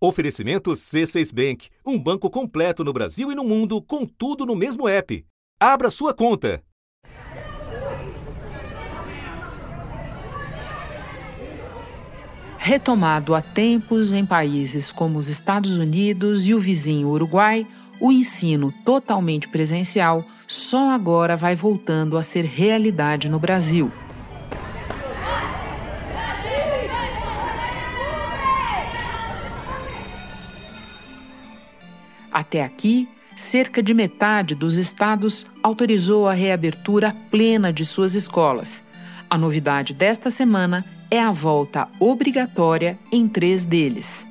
Oferecimento C6 Bank, um banco completo no Brasil e no mundo, com tudo no mesmo app. Abra sua conta. Retomado há tempos em países como os Estados Unidos e o vizinho Uruguai, o ensino totalmente presencial só agora vai voltando a ser realidade no Brasil. Até aqui, cerca de metade dos estados autorizou a reabertura plena de suas escolas. A novidade desta semana é a volta obrigatória em três deles.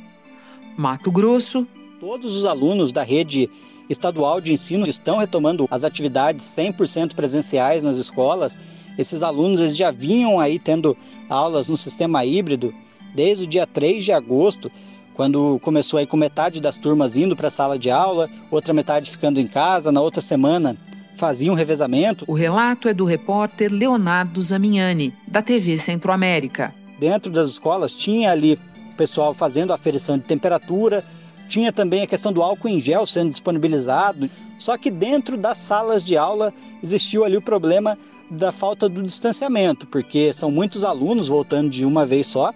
Mato Grosso. Todos os alunos da rede estadual de ensino estão retomando as atividades 100% presenciais nas escolas. Esses alunos eles já vinham aí tendo aulas no sistema híbrido desde o dia 3 de agosto quando começou aí com metade das turmas indo para a sala de aula, outra metade ficando em casa, na outra semana faziam um revezamento. O relato é do repórter Leonardo Zamignani, da TV Centro-América. Dentro das escolas tinha ali o pessoal fazendo aferição de temperatura, tinha também a questão do álcool em gel sendo disponibilizado, só que dentro das salas de aula existiu ali o problema da falta do distanciamento, porque são muitos alunos voltando de uma vez só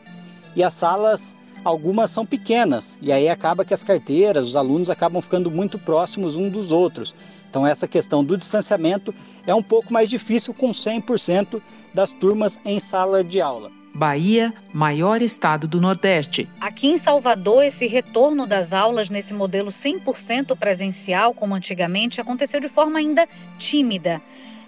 e as salas algumas são pequenas e aí acaba que as carteiras, os alunos acabam ficando muito próximos uns dos outros. Então essa questão do distanciamento é um pouco mais difícil com 100% das turmas em sala de aula. Bahia, maior estado do Nordeste. Aqui em Salvador, esse retorno das aulas nesse modelo 100% presencial, como antigamente, aconteceu de forma ainda tímida.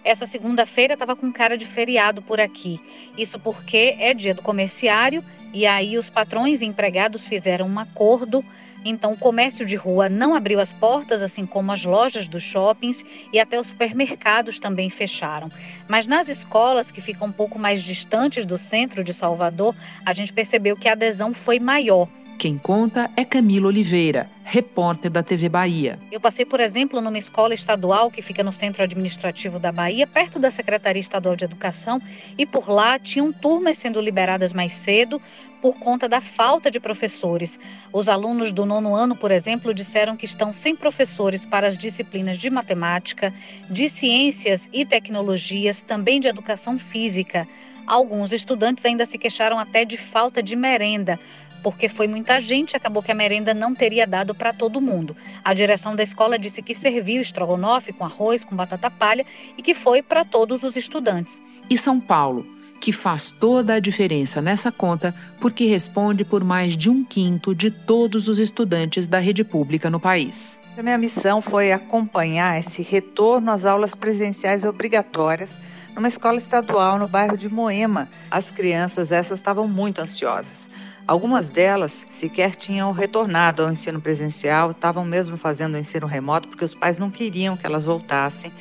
Essa segunda-feira estava com cara de feriado por aqui. Isso porque é dia do comerciário e aí os patrões e empregados fizeram um acordo. Então o comércio de rua não abriu as portas, assim como as lojas dos shoppings e até os supermercados também fecharam. Mas nas escolas que ficam um pouco mais distantes do centro de Salvador, a gente percebeu que a adesão foi maior. Quem conta é Camila Oliveira, repórter da TV Bahia. Eu passei, por exemplo, numa escola estadual que fica no centro administrativo da Bahia, perto da Secretaria Estadual de Educação, e por lá tinham turmas sendo liberadas mais cedo por conta da falta de professores. Os alunos do nono ano, por exemplo, disseram que estão sem professores para as disciplinas de matemática, de ciências e tecnologias, também de educação física. Alguns estudantes ainda se queixaram até de falta de merenda porque foi muita gente, acabou que a merenda não teria dado para todo mundo. A direção da escola disse que serviu estrogonofe com arroz, com batata palha e que foi para todos os estudantes. E São Paulo, que faz toda a diferença nessa conta porque responde por mais de um quinto de todos os estudantes da rede pública no país. A minha missão foi acompanhar esse retorno às aulas presenciais obrigatórias numa escola estadual no bairro de Moema. As crianças essas estavam muito ansiosas. Algumas delas sequer tinham retornado ao ensino presencial, estavam mesmo fazendo o ensino remoto porque os pais não queriam que elas voltassem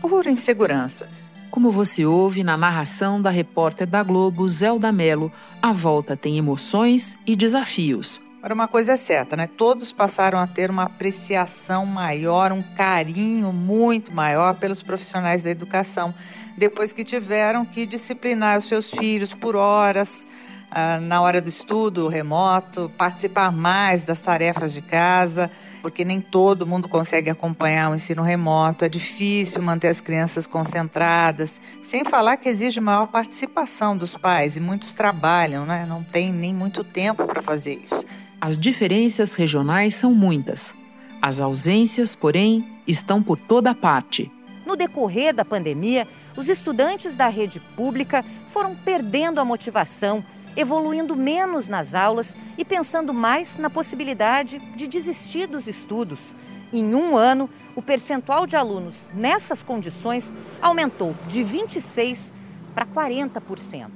por insegurança. Como você ouve na narração da repórter da Globo, Zelda Mello, a volta tem emoções e desafios. Para uma coisa é certa, né? Todos passaram a ter uma apreciação maior, um carinho muito maior pelos profissionais da educação, depois que tiveram que disciplinar os seus filhos por horas, ah, na hora do estudo remoto, participar mais das tarefas de casa, porque nem todo mundo consegue acompanhar o ensino remoto, é difícil manter as crianças concentradas, sem falar que exige maior participação dos pais e muitos trabalham, né? não tem nem muito tempo para fazer isso. As diferenças regionais são muitas. As ausências, porém, estão por toda parte. No decorrer da pandemia, os estudantes da rede pública foram perdendo a motivação evoluindo menos nas aulas e pensando mais na possibilidade de desistir dos estudos. Em um ano, o percentual de alunos nessas condições aumentou de 26% para 40%.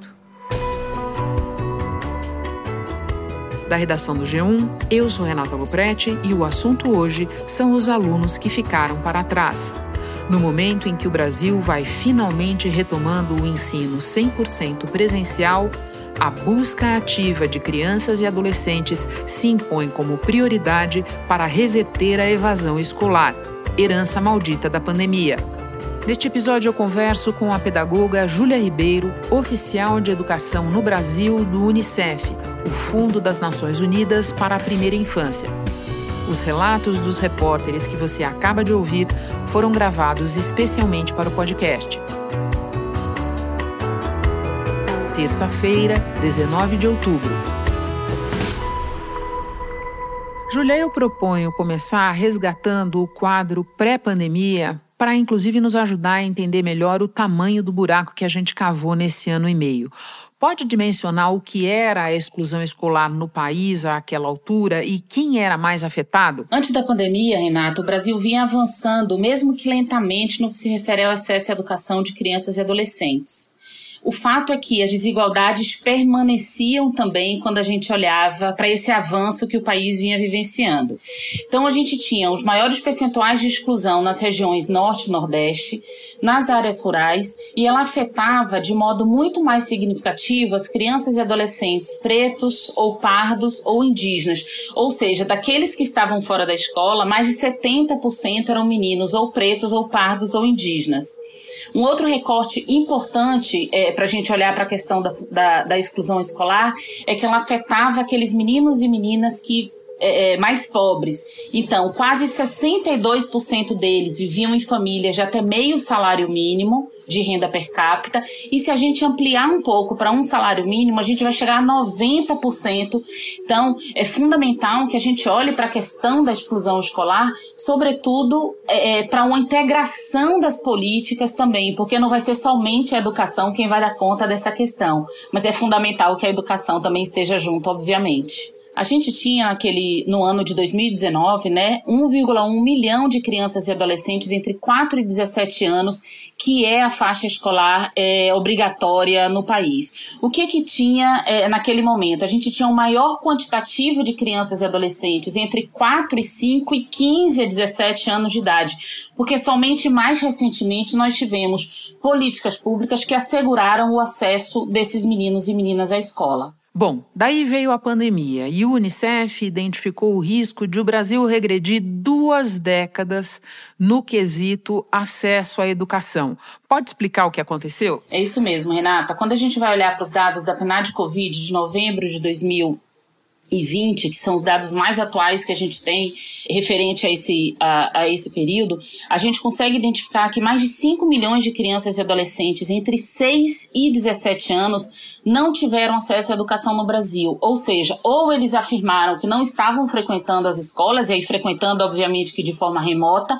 Da redação do G1, eu sou Renata Loprete e o assunto hoje são os alunos que ficaram para trás. No momento em que o Brasil vai finalmente retomando o ensino 100% presencial, a busca ativa de crianças e adolescentes se impõe como prioridade para reverter a evasão escolar, herança maldita da pandemia. Neste episódio, eu converso com a pedagoga Júlia Ribeiro, oficial de educação no Brasil do Unicef, o Fundo das Nações Unidas para a Primeira Infância. Os relatos dos repórteres que você acaba de ouvir foram gravados especialmente para o podcast. Terça-feira, 19 de outubro. Julia, eu proponho começar resgatando o quadro pré-pandemia para inclusive nos ajudar a entender melhor o tamanho do buraco que a gente cavou nesse ano e meio. Pode dimensionar o que era a exclusão escolar no país àquela altura e quem era mais afetado? Antes da pandemia, Renato, o Brasil vinha avançando, mesmo que lentamente, no que se refere ao acesso à educação de crianças e adolescentes. O fato é que as desigualdades permaneciam também quando a gente olhava para esse avanço que o país vinha vivenciando. Então, a gente tinha os maiores percentuais de exclusão nas regiões norte e nordeste, nas áreas rurais, e ela afetava de modo muito mais significativo as crianças e adolescentes pretos ou pardos ou indígenas. Ou seja, daqueles que estavam fora da escola, mais de 70% eram meninos ou pretos ou pardos ou indígenas. Um outro recorte importante é, para a gente olhar para a questão da, da, da exclusão escolar é que ela afetava aqueles meninos e meninas que é, é mais pobres. Então, quase 62% deles viviam em famílias de até meio salário mínimo de renda per capita. E se a gente ampliar um pouco para um salário mínimo, a gente vai chegar a 90%. Então, é fundamental que a gente olhe para a questão da exclusão escolar, sobretudo é, é para uma integração das políticas também, porque não vai ser somente a educação quem vai dar conta dessa questão, mas é fundamental que a educação também esteja junto, obviamente. A gente tinha naquele, no ano de 2019, né, 1,1 milhão de crianças e adolescentes entre 4 e 17 anos, que é a faixa escolar é, obrigatória no país. O que que tinha é, naquele momento? A gente tinha um maior quantitativo de crianças e adolescentes entre 4 e 5 e 15 a 17 anos de idade, porque somente mais recentemente nós tivemos políticas públicas que asseguraram o acesso desses meninos e meninas à escola. Bom, daí veio a pandemia e o Unicef identificou o risco de o Brasil regredir duas décadas no quesito acesso à educação. Pode explicar o que aconteceu? É isso mesmo, Renata. Quando a gente vai olhar para os dados da PNAD Covid de novembro de 2000 e 20, que são os dados mais atuais que a gente tem referente a esse, a, a, esse período, a gente consegue identificar que mais de 5 milhões de crianças e adolescentes entre 6 e 17 anos não tiveram acesso à educação no Brasil. Ou seja, ou eles afirmaram que não estavam frequentando as escolas, e aí frequentando, obviamente, que de forma remota,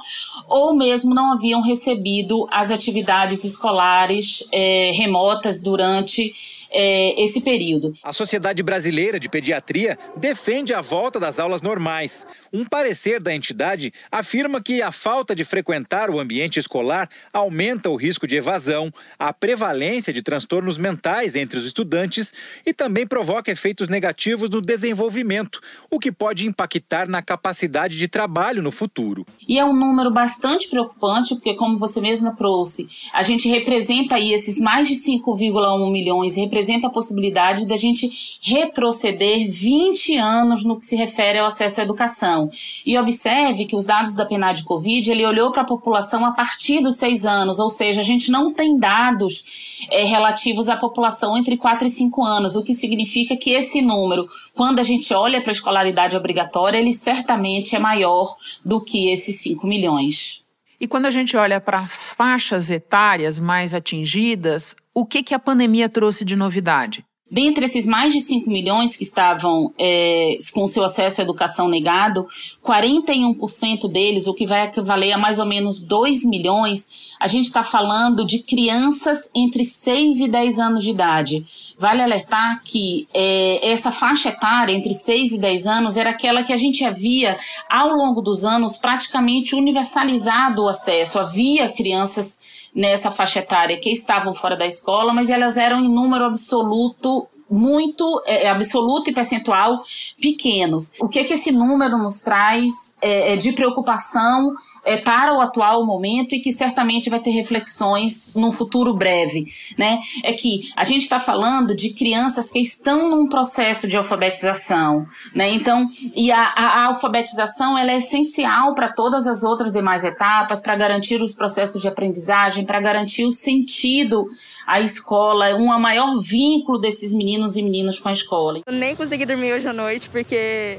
ou mesmo não haviam recebido as atividades escolares é, remotas durante é, esse período. A Sociedade Brasileira de Pediatria defende a volta das aulas normais. Um parecer da entidade afirma que a falta de frequentar o ambiente escolar aumenta o risco de evasão, a prevalência de transtornos mentais entre os estudantes e também provoca efeitos negativos no desenvolvimento, o que pode impactar na capacidade de trabalho no futuro. E é um número bastante preocupante, porque, como você mesma trouxe, a gente representa aí esses mais de 5,1 milhões, representa apresenta a possibilidade da gente retroceder 20 anos no que se refere ao acesso à educação. E observe que os dados da PNAD Covid, ele olhou para a população a partir dos seis anos, ou seja, a gente não tem dados é, relativos à população entre 4 e 5 anos, o que significa que esse número, quando a gente olha para a escolaridade obrigatória, ele certamente é maior do que esses 5 milhões. E quando a gente olha para as faixas etárias mais atingidas, o que, que a pandemia trouxe de novidade? Dentre esses mais de 5 milhões que estavam é, com seu acesso à educação negado, 41% deles, o que vai equivaler a mais ou menos 2 milhões, a gente está falando de crianças entre 6 e 10 anos de idade. Vale alertar que é, essa faixa etária entre 6 e 10 anos era aquela que a gente havia, ao longo dos anos, praticamente universalizado o acesso. Havia crianças nessa faixa etária que estavam fora da escola, mas elas eram em número absoluto muito é, é, absoluto e percentual pequenos. O que, que esse número nos traz é, é, de preocupação é, para o atual momento e que certamente vai ter reflexões num futuro breve, né? É que a gente está falando de crianças que estão num processo de alfabetização, né? Então, e a, a alfabetização ela é essencial para todas as outras demais etapas, para garantir os processos de aprendizagem, para garantir o sentido à escola, um maior vínculo desses meninos e meninas com a escola. Eu nem consegui dormir hoje à noite porque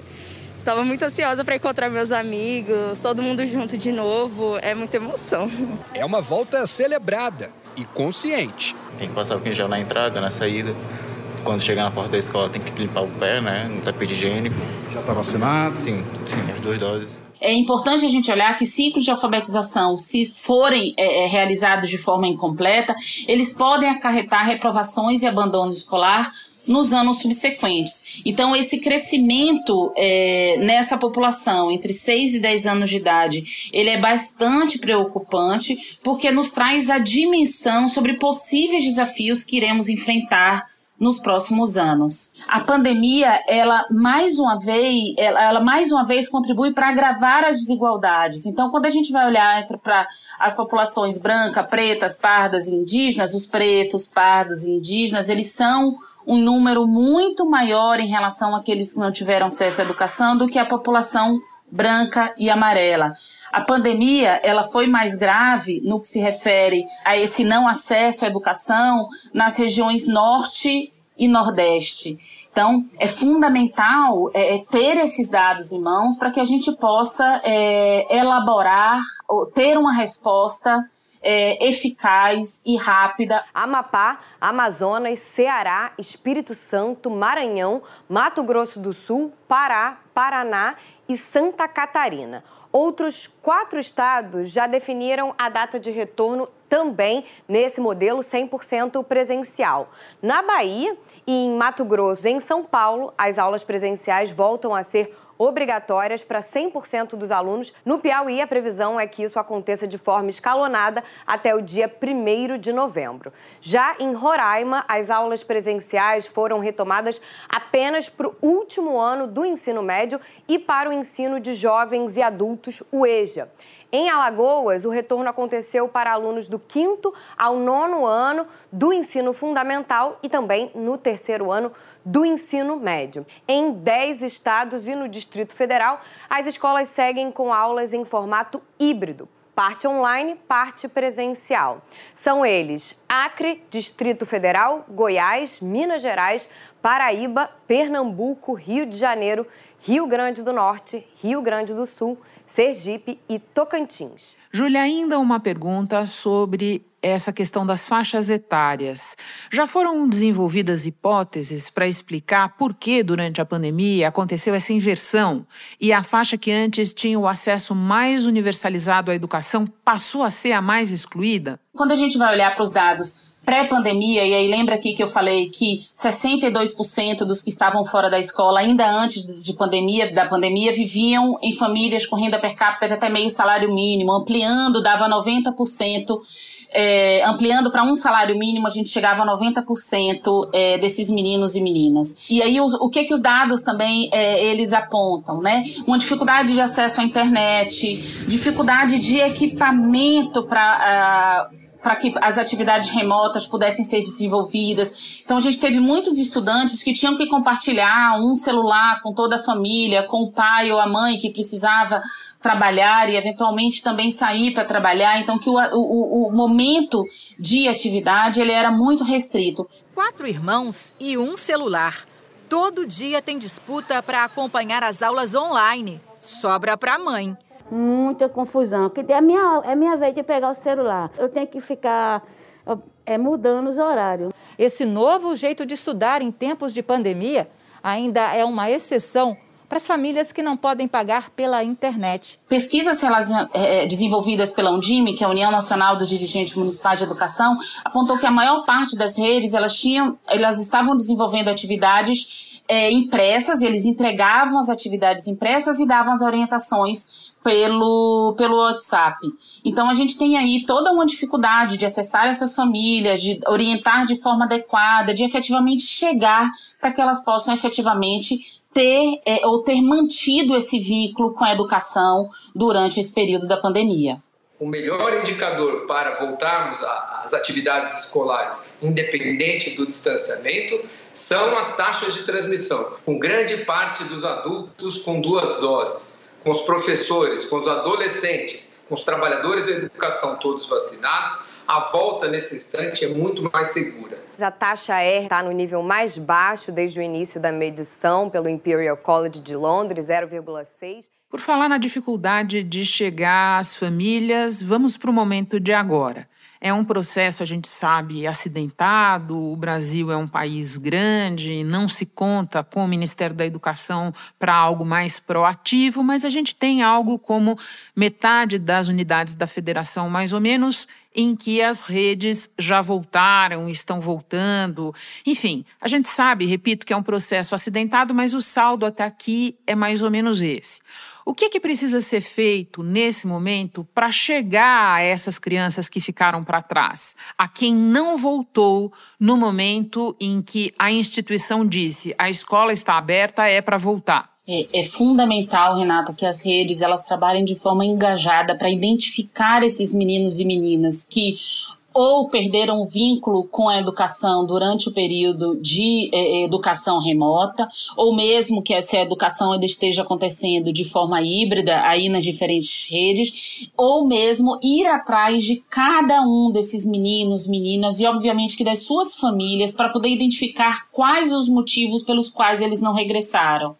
Tava muito ansiosa para encontrar meus amigos, todo mundo junto de novo. É muita emoção. É uma volta celebrada e consciente. Tem que passar o gel na entrada, na saída. Quando chegar na porta da escola tem que limpar o pé, né? No tapete higiênico. Já está vacinado? Sim, sim, as duas doses. É importante a gente olhar que ciclos de alfabetização, se forem é, é realizados de forma incompleta, eles podem acarretar reprovações e abandono escolar nos anos subsequentes. Então, esse crescimento é, nessa população entre 6 e 10 anos de idade, ele é bastante preocupante, porque nos traz a dimensão sobre possíveis desafios que iremos enfrentar nos próximos anos. A pandemia, ela mais uma vez, ela, ela mais uma vez contribui para agravar as desigualdades. Então, quando a gente vai olhar para as populações branca, pretas, pardas, indígenas, os pretos, pardos, indígenas, eles são um número muito maior em relação àqueles que não tiveram acesso à educação do que a população branca e amarela. A pandemia, ela foi mais grave no que se refere a esse não acesso à educação nas regiões norte e nordeste. Então, é fundamental é, é ter esses dados em mãos para que a gente possa é, elaborar, ter uma resposta é, eficaz e rápida. Amapá, Amazonas, Ceará, Espírito Santo, Maranhão, Mato Grosso do Sul, Pará, Paraná e Santa Catarina. Outros quatro estados já definiram a data de retorno também nesse modelo 100% presencial. Na Bahia e em Mato Grosso, em São Paulo, as aulas presenciais voltam a ser obrigatórias para 100% dos alunos. No Piauí, a previsão é que isso aconteça de forma escalonada até o dia 1 de novembro. Já em Roraima, as aulas presenciais foram retomadas apenas para o último ano do ensino médio e para o ensino de jovens e adultos, o EJA. Em Alagoas, o retorno aconteceu para alunos do quinto ao nono ano do ensino fundamental e também no terceiro ano do ensino médio. Em 10 estados e no Distrito Federal, as escolas seguem com aulas em formato híbrido parte online, parte presencial. São eles Acre, Distrito Federal, Goiás, Minas Gerais, Paraíba, Pernambuco, Rio de Janeiro, Rio Grande do Norte, Rio Grande do Sul, Sergipe e Tocantins. Júlia, ainda uma pergunta sobre essa questão das faixas etárias. Já foram desenvolvidas hipóteses para explicar por que, durante a pandemia, aconteceu essa inversão e a faixa que antes tinha o acesso mais universalizado à educação passou a ser a mais excluída? Quando a gente vai olhar para os dados pré-pandemia, e aí lembra aqui que eu falei que 62% dos que estavam fora da escola, ainda antes de pandemia, da pandemia, viviam em famílias com renda per capita de até meio salário mínimo, ampliando, dava 90%. É, ampliando para um salário mínimo, a gente chegava a 90% é, desses meninos e meninas. E aí, o, o que que os dados também é, eles apontam, né? Uma dificuldade de acesso à internet, dificuldade de equipamento para uh, para que as atividades remotas pudessem ser desenvolvidas. Então a gente teve muitos estudantes que tinham que compartilhar um celular com toda a família, com o pai ou a mãe que precisava trabalhar e eventualmente também sair para trabalhar. Então que o, o, o momento de atividade ele era muito restrito. Quatro irmãos e um celular. Todo dia tem disputa para acompanhar as aulas online. Sobra para a mãe muita confusão. Que é minha, é minha vez de pegar o celular. Eu tenho que ficar é, mudando os horários. Esse novo jeito de estudar em tempos de pandemia ainda é uma exceção para as famílias que não podem pagar pela internet. Pesquisas é, desenvolvidas pela Undime, que é a União Nacional dos Dirigentes Municipais de Educação, apontou que a maior parte das redes elas tinham, elas estavam desenvolvendo atividades é, impressas, eles entregavam as atividades impressas e davam as orientações pelo, pelo WhatsApp. Então a gente tem aí toda uma dificuldade de acessar essas famílias, de orientar de forma adequada, de efetivamente chegar para que elas possam efetivamente ter é, ou ter mantido esse vínculo com a educação durante esse período da pandemia. O melhor indicador para voltarmos às atividades escolares, independente do distanciamento, são as taxas de transmissão, com grande parte dos adultos com duas doses com os professores, com os adolescentes, com os trabalhadores da educação todos vacinados, a volta nesse instante é muito mais segura. A taxa R está no nível mais baixo desde o início da medição pelo Imperial College de Londres, 0,6. Por falar na dificuldade de chegar às famílias, vamos para o momento de agora. É um processo, a gente sabe, acidentado. O Brasil é um país grande, não se conta com o Ministério da Educação para algo mais proativo, mas a gente tem algo como metade das unidades da federação, mais ou menos, em que as redes já voltaram, estão voltando. Enfim, a gente sabe, repito, que é um processo acidentado, mas o saldo até aqui é mais ou menos esse. O que, que precisa ser feito nesse momento para chegar a essas crianças que ficaram para trás? A quem não voltou no momento em que a instituição disse a escola está aberta, é para voltar? É, é, fundamental, Renata, que as redes elas trabalhem de forma engajada para identificar esses meninos e meninas que ou perderam o vínculo com a educação durante o período de eh, educação remota, ou mesmo que essa educação ainda esteja acontecendo de forma híbrida aí nas diferentes redes, ou mesmo ir atrás de cada um desses meninos, meninas e obviamente que das suas famílias para poder identificar quais os motivos pelos quais eles não regressaram.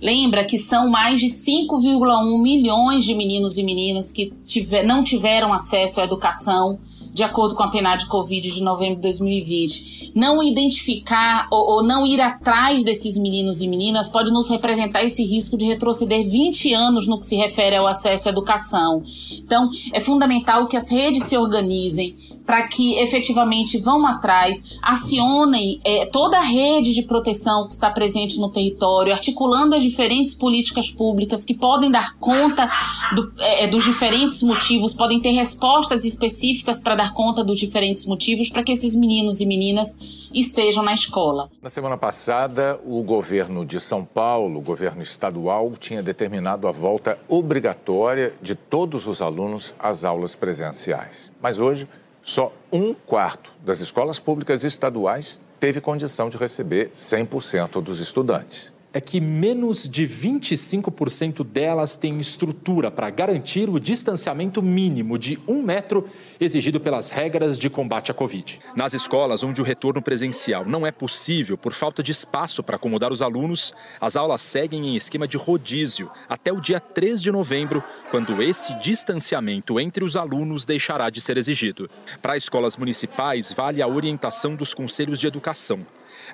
Lembra que são mais de 5,1 milhões de meninos e meninas que tiver, não tiveram acesso à educação de acordo com a PNAD Covid de novembro de 2020. Não identificar ou, ou, não ir atrás desses meninos e meninas pode nos representar esse risco de retroceder 20 anos no que se refere ao acesso à educação. Então, é fundamental que as redes se organizem para que efetivamente vão atrás, acionem é, toda a rede de proteção que está presente no território, articulando as diferentes políticas públicas que podem dar conta do, é, dos diferentes motivos, podem ter respostas específicas para dar dar conta dos diferentes motivos para que esses meninos e meninas estejam na escola. Na semana passada, o governo de São Paulo, o governo estadual, tinha determinado a volta obrigatória de todos os alunos às aulas presenciais. Mas hoje, só um quarto das escolas públicas estaduais teve condição de receber 100% dos estudantes é que menos de 25% delas têm estrutura para garantir o distanciamento mínimo de um metro exigido pelas regras de combate à Covid. Nas escolas onde o retorno presencial não é possível por falta de espaço para acomodar os alunos, as aulas seguem em esquema de rodízio até o dia 3 de novembro, quando esse distanciamento entre os alunos deixará de ser exigido. Para escolas municipais, vale a orientação dos conselhos de educação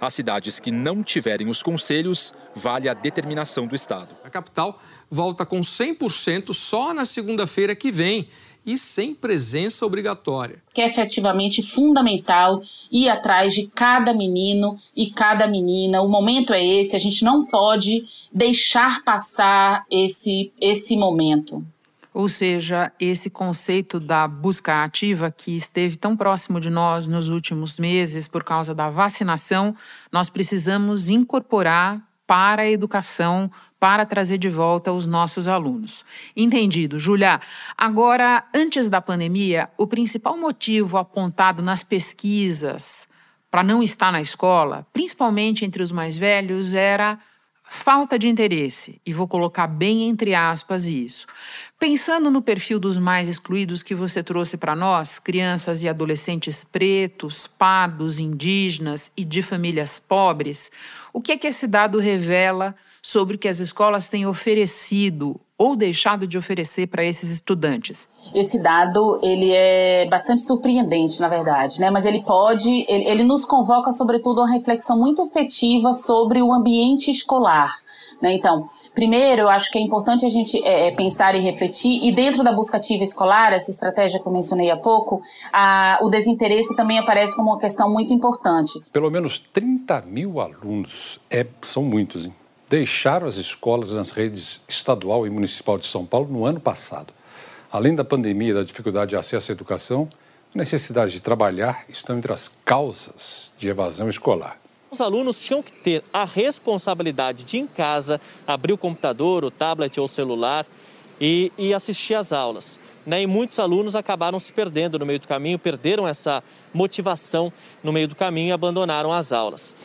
as cidades que não tiverem os conselhos, vale a determinação do Estado. A capital volta com 100% só na segunda-feira que vem e sem presença obrigatória. Que é efetivamente fundamental ir atrás de cada menino e cada menina. O momento é esse, a gente não pode deixar passar esse, esse momento. Ou seja, esse conceito da busca ativa que esteve tão próximo de nós nos últimos meses por causa da vacinação, nós precisamos incorporar para a educação, para trazer de volta os nossos alunos. Entendido, Julia. Agora, antes da pandemia, o principal motivo apontado nas pesquisas para não estar na escola, principalmente entre os mais velhos, era falta de interesse, e vou colocar bem entre aspas isso. Pensando no perfil dos mais excluídos que você trouxe para nós, crianças e adolescentes pretos, pardos, indígenas e de famílias pobres, o que é que esse dado revela sobre o que as escolas têm oferecido ou deixado de oferecer para esses estudantes? Esse dado ele é bastante surpreendente, na verdade, né? Mas ele pode, ele, ele nos convoca sobretudo a uma reflexão muito efetiva sobre o ambiente escolar, né? Então, primeiro, eu acho que é importante a gente é, é, pensar e refletir e dentro da busca ativa escolar, essa estratégia que eu mencionei há pouco, a, o desinteresse também aparece como uma questão muito importante. Pelo menos 30 mil alunos, é, são muitos, hein? Deixaram as escolas nas redes estadual e municipal de São Paulo no ano passado. Além da pandemia e da dificuldade de acesso à educação, a necessidade de trabalhar estão entre as causas de evasão escolar. Os alunos tinham que ter a responsabilidade de, em casa, abrir o computador, o tablet ou o celular e, e assistir às aulas. Né? E muitos alunos acabaram se perdendo no meio do caminho, perderam essa motivação no meio do caminho e abandonaram as aulas.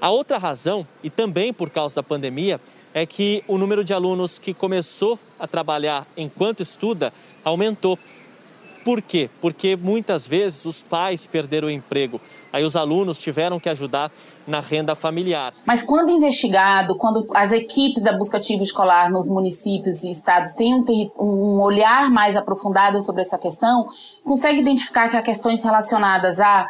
A outra razão, e também por causa da pandemia, é que o número de alunos que começou a trabalhar enquanto estuda aumentou. Por quê? Porque muitas vezes os pais perderam o emprego. Aí os alunos tiveram que ajudar na renda familiar. Mas quando investigado, quando as equipes da busca ativa escolar nos municípios e estados têm um, um olhar mais aprofundado sobre essa questão, consegue identificar que há questões relacionadas a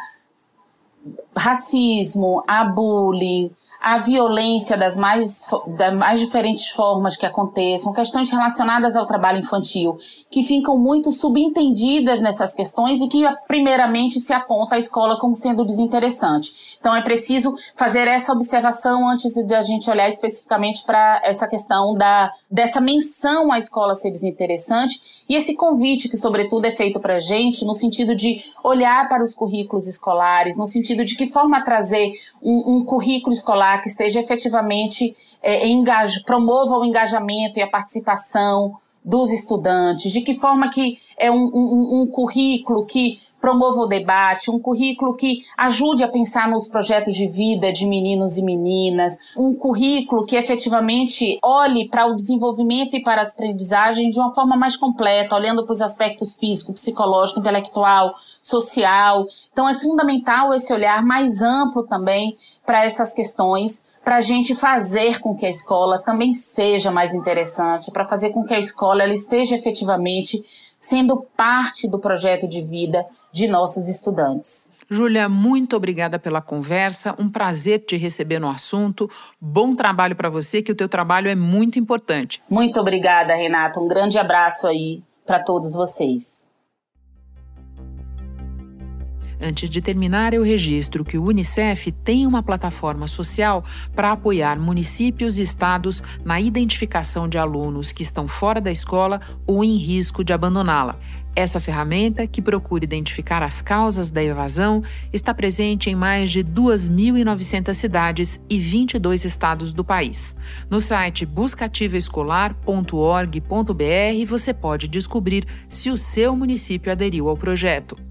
racismo, a bullying, a violência das mais, das mais diferentes formas que aconteçam, questões relacionadas ao trabalho infantil, que ficam muito subentendidas nessas questões e que, primeiramente, se aponta a escola como sendo desinteressante. Então, é preciso fazer essa observação antes de a gente olhar especificamente para essa questão da, dessa menção à escola ser desinteressante e esse convite que, sobretudo, é feito para a gente no sentido de olhar para os currículos escolares, no sentido de que forma trazer um, um currículo escolar que esteja efetivamente é, engaj, promova o engajamento e a participação dos estudantes, de que forma que é um, um, um currículo que promova o debate, um currículo que ajude a pensar nos projetos de vida de meninos e meninas, um currículo que efetivamente olhe para o desenvolvimento e para a aprendizagem de uma forma mais completa, olhando para os aspectos físico, psicológico, intelectual, social. Então é fundamental esse olhar mais amplo também para essas questões, para a gente fazer com que a escola também seja mais interessante, para fazer com que a escola esteja efetivamente sendo parte do projeto de vida de nossos estudantes. Júlia, muito obrigada pela conversa. Um prazer te receber no assunto. Bom trabalho para você, que o teu trabalho é muito importante. Muito obrigada, Renata. Um grande abraço aí para todos vocês. Antes de terminar, eu registro que o Unicef tem uma plataforma social para apoiar municípios e estados na identificação de alunos que estão fora da escola ou em risco de abandoná-la. Essa ferramenta, que procura identificar as causas da evasão, está presente em mais de 2.900 cidades e 22 estados do país. No site buscativaescolar.org.br você pode descobrir se o seu município aderiu ao projeto.